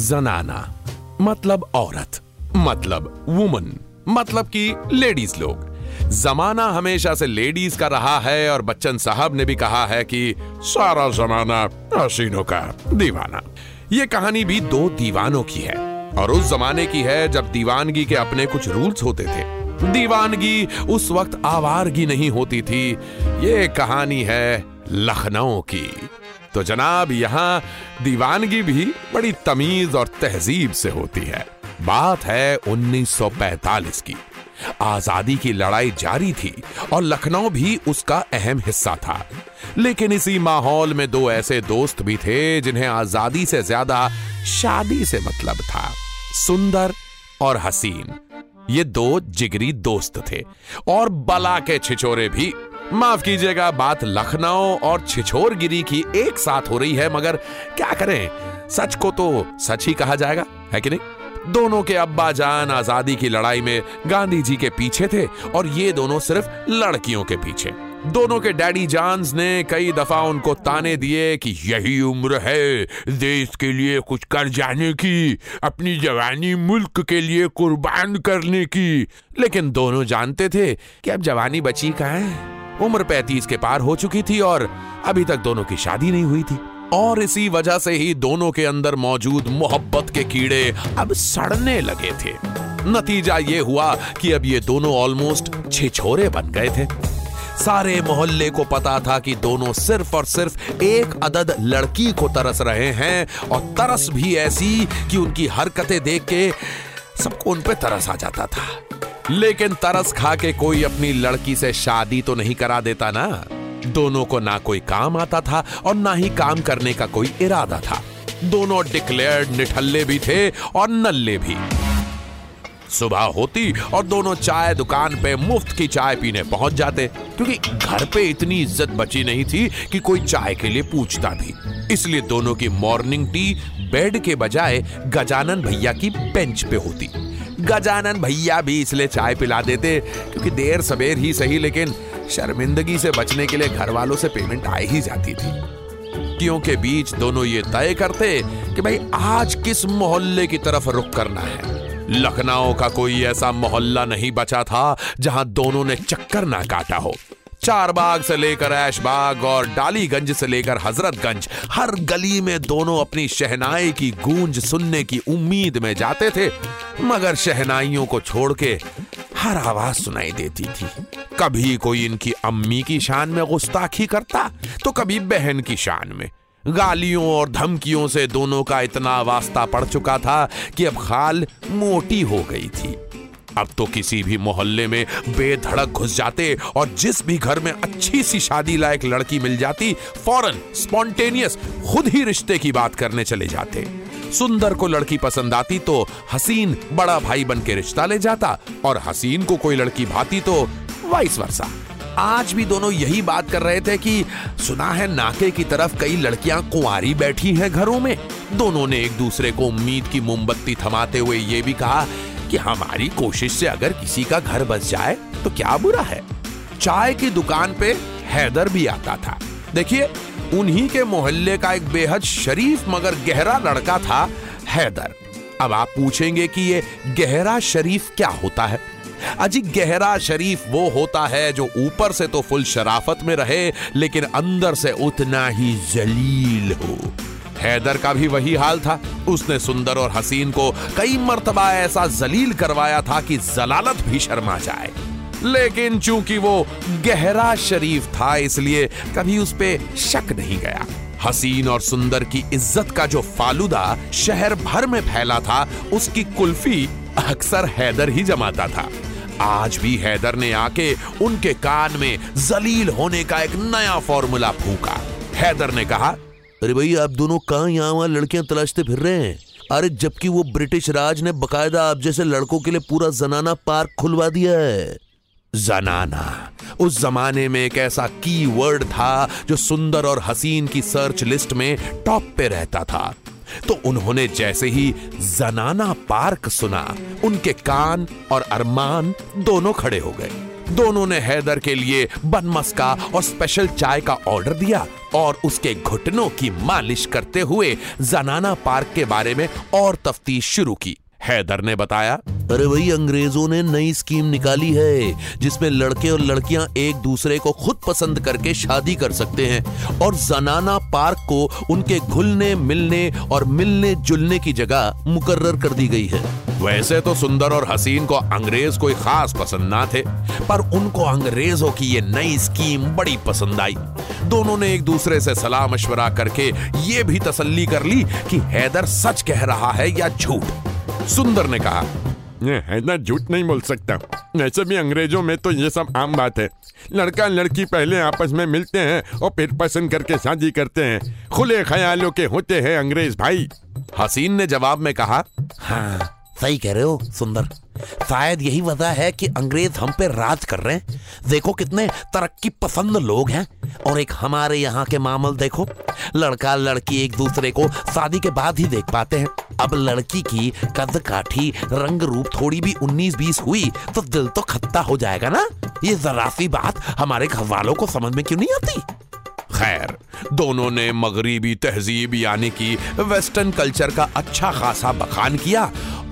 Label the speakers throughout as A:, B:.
A: जनाना मतलब औरत मतलब वुमन मतलब कि लेडीज़ लोग। जमाना हमेशा से लेडीज़ का रहा है और बच्चन साहब ने भी कहा है कि सारा जमाना हसीनों का दीवाना। ये कहानी भी दो दीवानों की है और उस जमाने की है जब दीवानगी के अपने कुछ रूल्स होते थे। दीवानगी उस वक्त आवारगी नहीं होती थी। ये कहानी है लखनऊ की। तो जनाब, यहाँ दीवानगी भी बड़ी तमीज और तहजीब से होती है। बात है 1945 की। आज़ादी की लड़ाई जारी थी और लखनऊ भी उसका अहम हिस्सा था। लेकिन इसी माहौल में दो ऐसे दोस्त भी थे जिन्हें आज़ादी से ज़्यादा शादी से मतलब था। सुंदर और हसीन। ये दो जिगरी दोस्त थे और बला के छिचोरे भी माफ़ कीजिएगा, बात लखनऊ और छिछोरगिरी की एक साथ हो रही है, मगर क्या करें? सच को तो सच ही कहा जाएगा, है कि नहीं? दोनों के अब्बा जान आज़ादी की लड़ाई में गांधी जी के पीछे थे और ये दोनों सिर्फ़ लड़कियों के पीछे। दोनों के डैडी जानस ने कई दफ़ा उनको ताने दिए कि यही उम्र है, देश के लिए कुछ कर जाने की, अपनी जवानी मुल्क के लिए कुर्बान करने की। लेकिन दोनों जानते थे कि अब जवानी बची कहाँ है? उम्र पैंतीस के पार हो चुकी थी और अभी तक दोनों की शादी नहीं हुई थी। और इसी वजह से ही दोनों के अंदर मौजूद मोहब्बत के कीड़े अब सड़ने लगे थे। नतीजा ये हुआ कि अब ये दोनों ऑलमोस्ट छिछोरे बन गए थे। सारे मोहल्ले को पता था कि दोनों सिर्फ़ और सिर्फ़ एक अदद लड़की को तरस रहे हैं और तरस भी ऐसी कि उनकी हरकतें देख के सबको उन पे तरस आ जाता था। लेकिन तरस खा के कोई अपनी लड़की से शादी तो नहीं करा देता ना। दोनों को ना कोई काम आता था और ना ही काम करने का कोई इरादा था। दोनों डिक्लेयर्ड निठल्ले भी थे और नल्ले भी। सुबह होती और दोनों चाय दुकान पे मुफ़्त की चाय पीने पहुँच जाते, क्योंकि घर पे इतनी इज़्ज़त बची नहीं थी कि कोई चाय के लिए पूछता भी। इसलिए दोनों की मॉर्निंग टी बेड के बजाय गजानन भैया की बेंच पे होती। गजानन भैया भी इसलिए चाय पिला देते, क्योंकि देर सवेर ही सही, लेकिन शर्मिंदगी से बचने के लिए घर वालों से पेमेंट आ ही जाती थी। छुट्टियों के बीच दोनों ये तय करते कि भाई, आज किस मोहल्ले की तरफ़ रुख करना है? लखनऊ का कोई ऐसा मोहल्ला नहीं बचा था जहाँ दोनों ने चक्कर ना काटा हो। चार बाग से लेकर ऐशबाग और डालीगंज से लेकर हजरतगंज, हर गली में दोनों अपनी शहनाई की गूंज सुनने की उम्मीद में जाते थे, मगर शहनाइयों को छोड़ के हर आवाज़ सुनाई देती थी। कभी कोई इनकी अम्मी की शान में गुस्ताखी करता तो कभी बहन की शान में। गालियों और धमकियों से दोनों का इतना वास्ता पड़ चुका था कि अब खाल मोटी हो गई थी। अब तो किसी भी मोहल्ले में बेधड़क घुस जाते और जिस भी घर में अच्छी सी शादी लायक लड़की मिल जाती, फ़ौरन, स्पॉन्टेनियस, खुद ही रिश्ते की बात करने चले जाते। सुंदर को लड़की पसंद आती तो हसीन बड़ा भाई बन के रिश्ता ले जाता और हसीन को कोई लड़की भाती तो वाइस वर्षा आज भी दोनों यही बात कर रहे थे कि सुना है नाके की तरफ़ कई लड़कियाँ कुंवारी बैठी हैं घरों में। दोनों ने एक दूसरे को उम्मीद की मोमबत्ती थमाते हुए ये भी कहा कि हमारी कोशिश से अगर किसी का घर बस जाए तो क्या बुरा है? चाय की दुकान पे हैदर भी आता था। देखिए, उन्हीं के मोहल्ले का एक बेहद शरीफ मगर गहरा लड़का था हैदर। अब आप पूछेंगे कि ये गहरा शरीफ क्या होता है? अजी गहरा शरीफ वो होता है जो ऊपर से तो फुल शराफत में रहे, लेकिन अंदर से उतना ही जलील हो। हैदर का भी वही हाल था। उसने सुंदर और हसीन को कई मर्तबा ऐसा जलील करवाया था कि जलालत भी शर्मा जाए। लेकिन चूँकि वो गहरा शरीफ था, इसलिए कभी उस पे शक नहीं गया। हसीन और सुंदर की इज़्ज़त का जो फालूदा शहर भर में फैला था, उसकी कुल्फी अक्सर हैदर ही जमाता था। आज भी हैदर ने आके उनके कान में जलील होने का एक नया फॉर्मूला फूका। हैदर ने कहा
B: अरे भाई, आप दोनों कहाँ यहाँ वहाँ लड़कियाँ तलाशते फिर रहे हैं? अरे, जबकि वो ब्रिटिश राज ने बकायदा आप जैसे लड़कों के लिए पूरा जनाना पार्क खुलवा दिया है।
A: जनाना, उस जमाने में एक ऐसा की वर्ड था जो सुंदर और हसीन की सर्च लिस्ट में टॉप पे रहता था। तो उन्होंने जैसे ही जनाना पार्क सुना, उनके कान और अरमान दोनों खड़े हो गए। दोनों ने हैदर के लिए बनमस्का और स्पेशल चाय का ऑर्डर दिया और उसके घुटनों की मालिश करते हुए जनाना पार्क के बारे में और तफ्तीश शुरू की। हैदर ने बताया।
B: अरे भाई अंग्रेज़ों ने नई स्कीम निकाली है जिसमें लड़के और लड़कियाँ एक दूसरे को खुद पसंद करके शादी कर सकते हैं और जनाना पार्क को उनके घुलने मिलने और मिलने जुलने की जगह मुकर्र कर दी गई है।
A: वैसे तो सुंदर और हसीन को अंग्रेज़ कोई खास पसंद ना थे पर उनको अंग्रेज़ों की ये नई स्कीम बड़ी पसंद आई। दोनों ने एक दूसरे से सलाह मशवरा करके ये भी तसल्ली कर ली कि हैदर सच कह रहा है या झूठ। सुंदर ने कहा
C: ना झूठ नहीं बोल सकता। ऐसे भी अंग्रेज़ों में तो ये सब आम बात है। लड़का लड़की पहले आपस में मिलते हैं और फिर पसंद करके शादी करते हैं। खुले ख्यालों के होते हैं अंग्रेज़ भाई।
A: हसीन ने जवाब में कहा
B: हाँ सही कह रहे हो सुंदर। शायद यही वजह है कि अंग्रेज़ हम पे राज कर रहे हैं। देखो कितने तरक्की पसंद लोग हैं। और एक हमारे यहाँ के मामल देखो। लड़का लड़की एक दूसरे को शादी के बाद ही देख पाते हैं। अब लड़की की कद काठी रंग रूप थोड़ी भी उन्नीस बीस हुई तो दिल तो खत्ता हो जाएगा ना? ये जरा सी बात हमारे घर वालों को समझ में क्यों नहीं आती?
A: खैर, दोनों ने मगरिबी तहजीब यानी कि वेस्टर्न कल्चर का अच्छा खासा बखान किया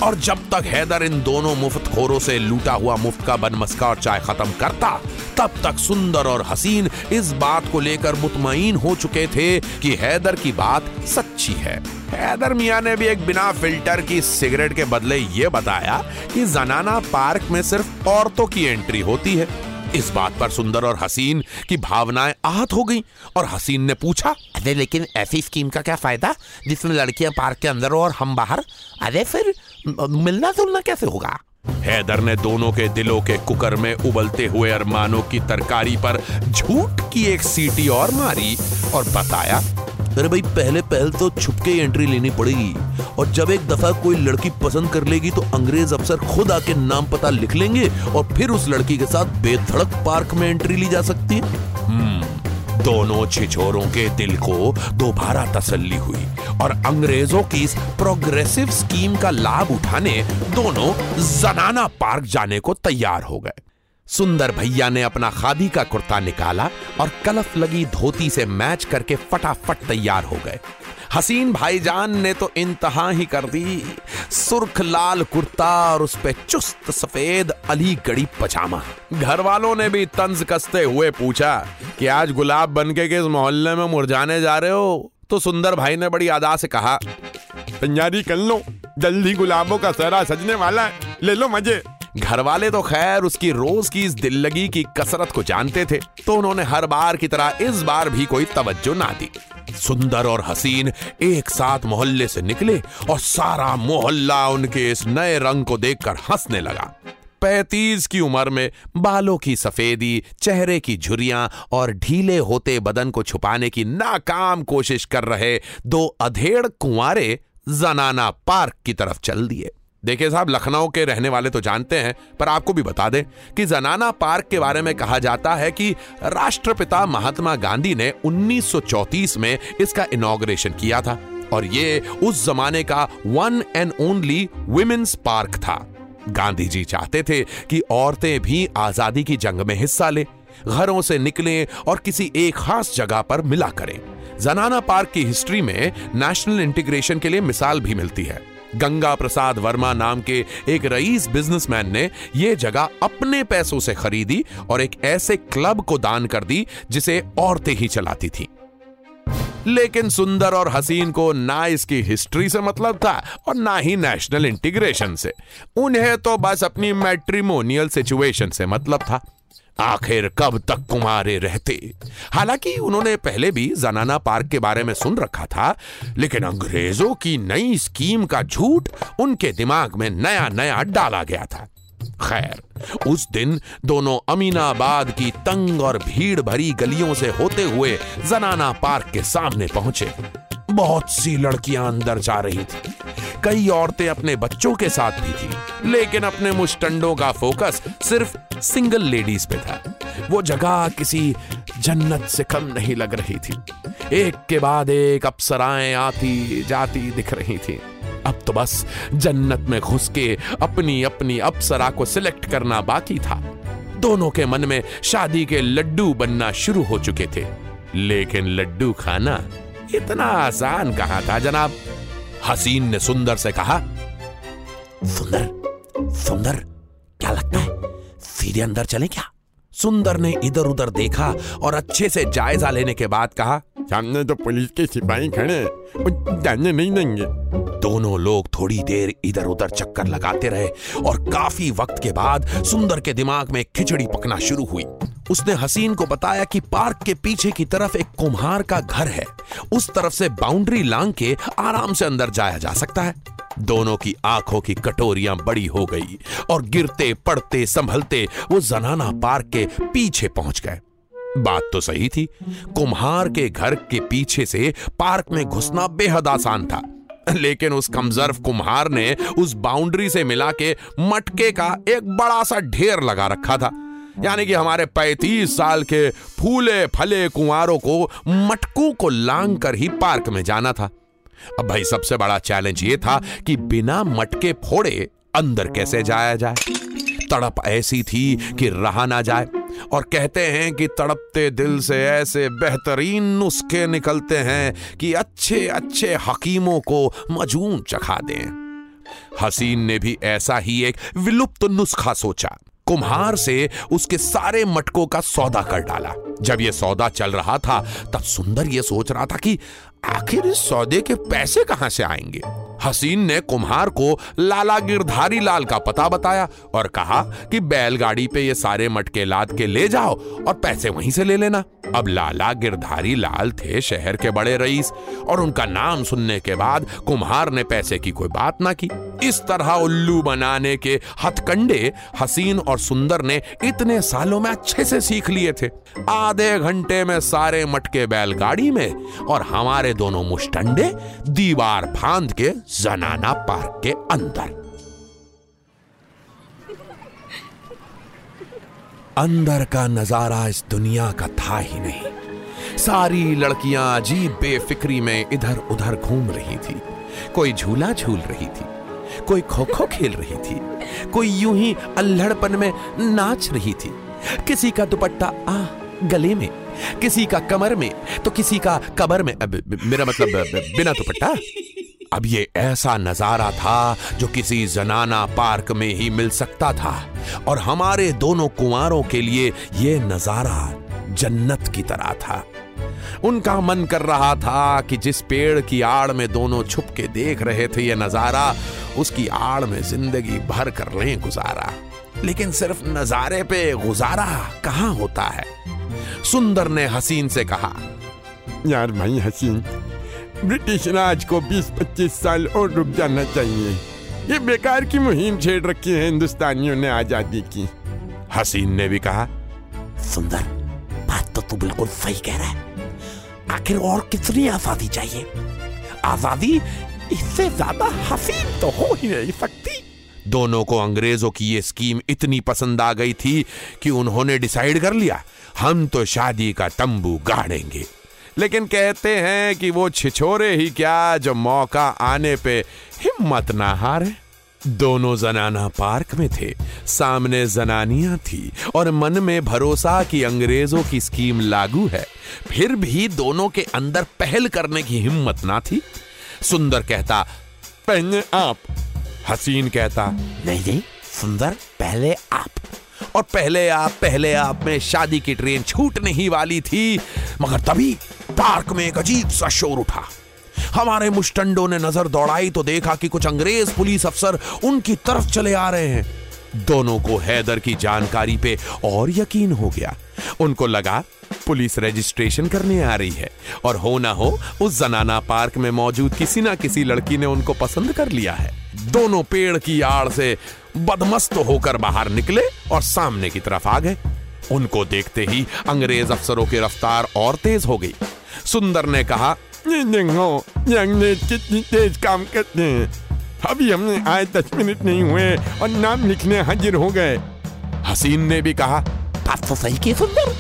A: और जब तक हैदर इन दोनों मुफ़्त खोरों से लूटा हुआ मुफ़्त का बनमस्का और चाय खत्म करता, तब तक सुंदर और हसीन इस बात को लेकर मुतमईन हो चुके थे कि हैदर की बात सच्ची है। हैदर मियाँ ने भी एक बिना फ़िल्टर की सिगरेट के बदले ये बताया कि जनाना पार्क में सिर्फ़ औरतों की एंट्री होती है। इस बात पर सुंदर और हसीन की भावनाएँ आहत हो गईं और हसीन ने पूछा
B: अरे लेकिन ऐसी स्कीम का क्या फ़ायदा जिसमें लड़कियाँ पार्क के अंदर हो और हम बाहर? अरे फिर मिलना जुलना कैसे होगा?
A: हैदर ने दोनों के दिलों के कुकर में उबलते हुए अरमानों की तरकारी पर झूठ की एक सीटी और मारी और बताया
B: अरे भाई पहले पहल तो छुपके एंट्री लेनी पड़ेगी। और जब एक दफ़ा कोई लड़की पसंद कर लेगी तो अंग्रेज़ अफसर खुद आके नाम पता लिख लेंगे और फिर उस लड़की के साथ बेधड़क पार्क में एंट्री ली जा सकती है।
A: हम्म, दोनों छिछोरों के दिल को दोबारा तसल्ली हुई और अंग्रेज़ों की इस प्रोग्रेसिव स्कीम का लाभ उठाने दोनों जनाना पार्क जाने को तैयार हो गए। सुंदर भैया ने अपना खादी का कुर्ता निकाला और कलफ लगी धोती से मैच करके फटाफट तैयार हो गए। हसीन भाईजान ने तो इंतहा ही कर दी। सुर्ख लाल कुर्ता और उस पे चुस्त सफ़ेद अली अलीगढ़ी पजामा। घर वालों ने भी तंज कसते हुए पूछा कि आज गुलाब बन के किस मोहल्ले में मुरझाने जा रहे हो? तो सुंदर भाई ने बड़ी अदा से कहा
C: तैयारी कर लो। जल्दी गुलाबों का सहरा सजने वाला है। ले लो मज़े।
A: घर वाले तो खैर उसकी रोज की इस दिल लगी की कसरत को जानते थे तो उन्होंने हर बार की तरह इस बार भी कोई तवज्जो ना दी। सुंदर और हसीन एक साथ मोहल्ले से निकले और सारा मोहल्ला उनके इस नए रंग को देखकर हंसने लगा। पैतीस की उम्र में बालों की सफेदी, चेहरे की झुरियाँ और ढीले होते बदन को छुपाने की नाकाम कोशिश कर रहे दो अधेड़ कुंवारे जनाना पार्क की तरफ़ चल दिए। देखिए साहब, लखनऊ के रहने वाले तो जानते हैं, पर आपको भी बता दें कि जनाना पार्क के बारे में कहा जाता है कि राष्ट्रपिता महात्मा गांधी ने 1934 में इसका इनॉग्रेशन किया था, और ये उस जमाने का one and only women's park था। गांधी जी चाहते थे कि औरतें भी आज़ादी की जंग में हिस्सा लें, घरों से निकलें और किसी एक खास जगह पर मिला करें। जनाना पार्क की हिस्ट्री में नेशनल इंटीग्रेशन के लिए मिसाल भी मिलती है। गंगा प्रसाद वर्मा नाम के एक रईस बिजनेसमैन ने यह जगह अपने पैसों से खरीदी और एक ऐसे क्लब को दान कर दी, जिसे औरतें ही चलाती थी। लेकिन सुंदर और हसीन को ना इसकी हिस्ट्री से मतलब था और ना ही नेशनल इंटीग्रेशन से। उन्हें तो बस अपनी मैट्रिमोनियल सिचुएशन से मतलब था। आखिर कब तक कुमारे रहते? हालाँकि उन्होंने पहले भी जनाना पार्क के बारे में सुन रखा था, लेकिन अंग्रेज़ों की नई स्कीम का झूठ उनके दिमाग में नया नया डाला गया था। खैर, उस दिन दोनों अमीनाबाद की तंग और भीड़ भरी गलियों से होते हुए जनाना पार्क के सामने पहुँचे। बहुत सी लड़कियाँ अंदर जा रही थी। कई औरतें अपने बच्चों के साथ भी थी, लेकिन अपने मुस्टंडों का फोकस सिर्फ़ सिंगल लेडीज़ पे था। वो जगह किसी जन्नत से कम नहीं लग रही थी। एक के बाद एक अप्सराएँ आती जाती दिख रही थी। अब तो बस जन्नत में घुस के अपनी अपनी अप्सरा को सिलेक्ट करना बाकी था। दोनों के मन में शादी के लड्डू बनना शुरू हो चुके थे, लेकिन लड्डू खाना इतना आसान कहा था जनाब? हसीन ने सुंदर से कहा
B: सुंदर सुंदर क्या लगता है? सीधे अंदर चले क्या?
A: सुंदर ने इधर उधर देखा और अच्छे से जायजा लेने के बाद कहा
C: सामने तो पुलिस के सिपाही खड़े हैं, जाने नहीं देंगे।
A: दोनों लोग थोड़ी देर इधर उधर चक्कर लगाते रहे और काफ़ी वक्त के बाद सुंदर के दिमाग में खिचड़ी पकना शुरू हुई। उसने हसीन को बताया कि पार्क के पीछे की तरफ़ एक कुम्हार का घर है। उस तरफ़ से बाउंड्री लांग के आराम से अंदर जाया जा सकता है। दोनों की आँखों की कटोरियाँ बड़ी हो गई और गिरते, पड़ते, संभलते वो जनाना पार्क के पीछे पहुँच गए। बात तो सही थी। कुम्हार के घर के पीछे से पार्क में घुसना बेहद आसान था। लेकिन उस कमजर्व कुम्हार ने उस बाउंड्री से मिला के मटके का एक बड़ा सा ढेर लगा रखा था। यानी कि हमारे पैतीस साल के फूले, फले, कुंवारों को, मटकों को लांग कर ही पार्क में जाना था। अब भाई, सबसे बड़ा चैलेंज ये था कि बिना मटके फोड़े अंदर कैसे जाया जाए? तड़प ऐसी थी कि रहा ना जाए। और कहते हैं कि तड़पते दिल से ऐसे बेहतरीन नुस्खे निकलते हैं कि अच्छे अच्छे हकीमों को मजून चखा दें। हसीन ने भी ऐसा ही एक विलुप्त नुस्खा सोचा। कुम्हार से उसके सारे मटकों का सौदा कर डाला। जब यह सौदा चल रहा था, तब सुंदर यह सोच रहा था कि आखिर इस सौदे के पैसे कहाँ से आएँगे? हसीन ने कुम्हार को लाला गिरधारी लाल का पता बताया और कहा कि बैलगाड़ी पे ये सारे मटके लाद के ले जाओ और पैसे वहीं से ले लेना। अब लाला गिरधारी लाल थे शहर के बड़े रईस और उनका नाम सुनने के बाद कुम्हार ने पैसे की कोई बात ना की। इस तरह उल्लू बनाने के हथकंडे हसीन और सुंदर ने इतने सालों में अच्छे से सीख लिए थे। आधे घंटे में सारे मटके बैलगाड़ी में और हमारे दोनों मुस्टंडे दीवार फांद के जनाना पार्क के अंदर अंदर का नज़ारा इस दुनिया का था ही नहीं सारी लड़कियाँ अजीब बेफिक्री में इधर उधर घूम रही थी कोई झूला झूल रही थी कोई खो खो खेल रही थी कोई यूँ ही अल्हड़पन में नाच रही थी किसी का दुपट्टा आ गले में किसी का कमर में तो किसी का कबर में अब, मेरा मतलब बिना दुपट्टा अब ये ऐसा नज़ारा था जो किसी जनाना पार्क में ही मिल सकता था। और हमारे दोनों कुंवारों के लिए ये नज़ारा जन्नत की तरह था। उनका मन कर रहा था कि जिस पेड़ की आड़ में दोनों छुप के देख रहे थे ये नज़ारा, उसकी आड़ में ज़िंदगी भर कर लें गुजारा। लेकिन सिर्फ़ नजारे पे गुजारा कहाँ होता है? सुंदर ने हसीन से कहा,
C: यार भाई हसीन ब्रिटिश राज को 20-25 साल और रुक जाना चाहिए। ये बेकार की मुहिम छेड़ रखी है हिंदुस्तानियों ने आज़ादी की।
A: हसीन ने भी कहा
B: सुंदर बात तो तू बिल्कुल सही कह रहा है। आखिर और कितनी आज़ादी चाहिए?
A: आज़ादी इससे ज़्यादा हसीन तो हो ही नहीं सकती। दोनों को अंग्रेज़ों की ये स्कीम इतनी पसंद आ गई थी कि उन्होंने डिसाइड कर लिया हम तो शादी का तंबू गाड़ेंगे। लेकिन कहते हैं कि वो छिछोरे ही क्या जो मौका आने पे हिम्मत ना हारे। दोनों जनाना पार्क में थे, सामने जनानियाँ थी और मन में भरोसा कि अंग्रेज़ों की स्कीम लागू है। फिर भी दोनों के अंदर पहल करने की हिम्मत ना थी। सुंदर कहता
C: पहले आप।
A: हसीन कहता,
B: नहीं नहीं, सुंदर, पहले आप।
A: और पहले आप पहले आप में शादी की ट्रेन छूटने ही वाली थी, मगर तभी पार्क में एक अजीब सा शोर उठा। हमारे मुस्टंडों ने नज़र दौड़ाई तो देखा कि कुछ अंग्रेज़ पुलिस अफसर उनकी तरफ़ चले आ रहे हैं। दोनों को हैदर की जानकारी पे और यकीन हो गया। उनको लगा, पुलिस रजिस्ट्रेशन करने आ रही है और हो ना हो, उस जनाना पार्क में मौजूद किसी ना किसी लड़की ने उनको पसंद कर लिया है। दोनों पेड़ की आड़ से बदमस्त होकर बाहर निकले और सामने की तरफ़ आ गए। उनको देखते ही अंग्रेज़ अफसरों की रफ्तार और तेज हो गई। सुंदर ने कहा
C: कितनी तेज काम करते हैं। अभी हमने आए दस मिनट नहीं हुए और नाम लिखने हाजिर हो गए।
A: हसीन ने भी कहा,
B: बात तो सही की सुंदर।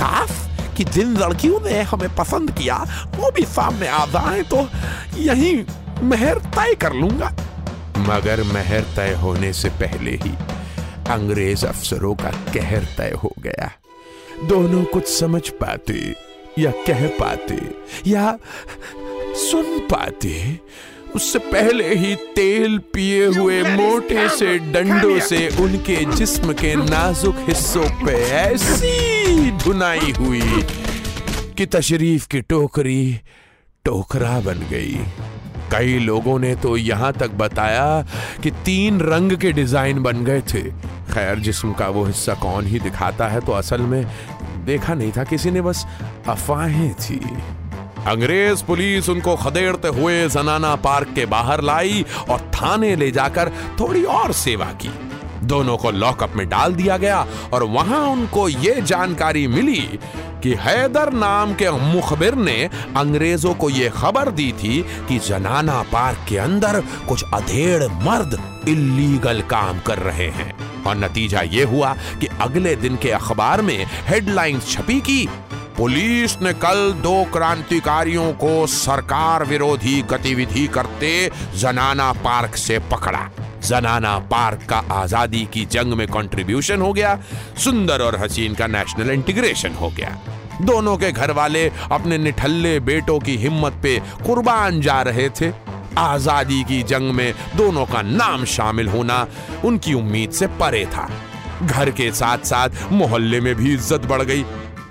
B: काश कि जिन लड़कियों ने हमें पसंद किया, वो भी सामने आ जाए तो यही मेहर तय कर लूँगा।
A: मगर मेहर तय होने से पहले ही अंग्रेज़ अफसरों का कहर तय हो गया। दोनों कुछ समझ पाते या कह पाते या सुन पाते उससे पहले ही तेल पिए हुए मोटे से डंडों से उनके जिस्म के नाजुक हिस्सों पे ऐसी धुनाई हुई कि तशरीफ़ की टोकरी टोकरा बन गई। कई लोगों ने तो यहाँ तक बताया कि तीन रंग के डिज़ाइन बन गए थे। खैर जिस्म का वो हिस्सा कौन ही दिखाता है तो असल में देखा नहीं था किसी ने, बस अफवाहें थी। अंग्रेज़ पुलिस उनको खदेड़ते हुए जनाना पार्क के बाहर लाई और थाने ले जाकर थोड़ी और सेवा की। दोनों को लॉकअप में डाल दिया गया और वहाँ उनको ये जानकारी मिली कि हैदर नाम के मुखबिर ने अंग्रेज़ों को यह खबर दी थी कि जनाना पार्क के अंदर कुछ अधेड़ मर्द इलीगल काम कर रहे हैं। और नतीजा यह हुआ कि अगले दिन के अखबार में हेडलाइंस छपी की पुलिस ने कल दो क्रांतिकारियों को सरकार विरोधी गतिविधि करते जनाना पार्क से पकड़ा। जनाना पार्क का आज़ादी की जंग में कंट्रीब्यूशन हो गया, सुंदर और हसीन का नेशनल इंटीग्रेशन हो गया। दोनों के घर वाले अपने निठल्ले बेटों की हिम्मत पे कुर्बान जा रहे थे। आज़ादी की जंग में दोनों का नाम शामिल होना उनकी उम्मीद से परे था। घर के साथ साथ मोहल्ले में भी इज़्ज़त बढ़ गई,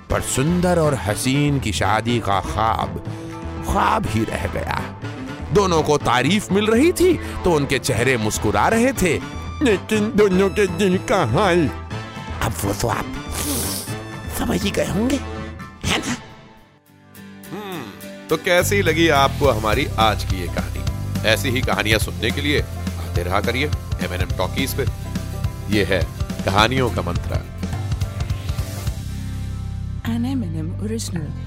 A: पर सुंदर और हसीन की शादी का ख्वाब ख्वाब ही रह गया। दोनों को तारीफ़ मिल रही थी तो उनके चेहरे मुस्कुरा रहे थे।
C: लेकिन दोनों के दिल का हाल?
B: अब वो तो आप समझ ही गए होंगे, है ना?
A: तो कैसी लगी आपको हमारी आज की ये कहानी? ऐसी ही कहानियाँ सुनने के लिए आते रहा करिए एम एन एम टॉकीज पे ये है कहानियों का मंत्र
D: N M N M original.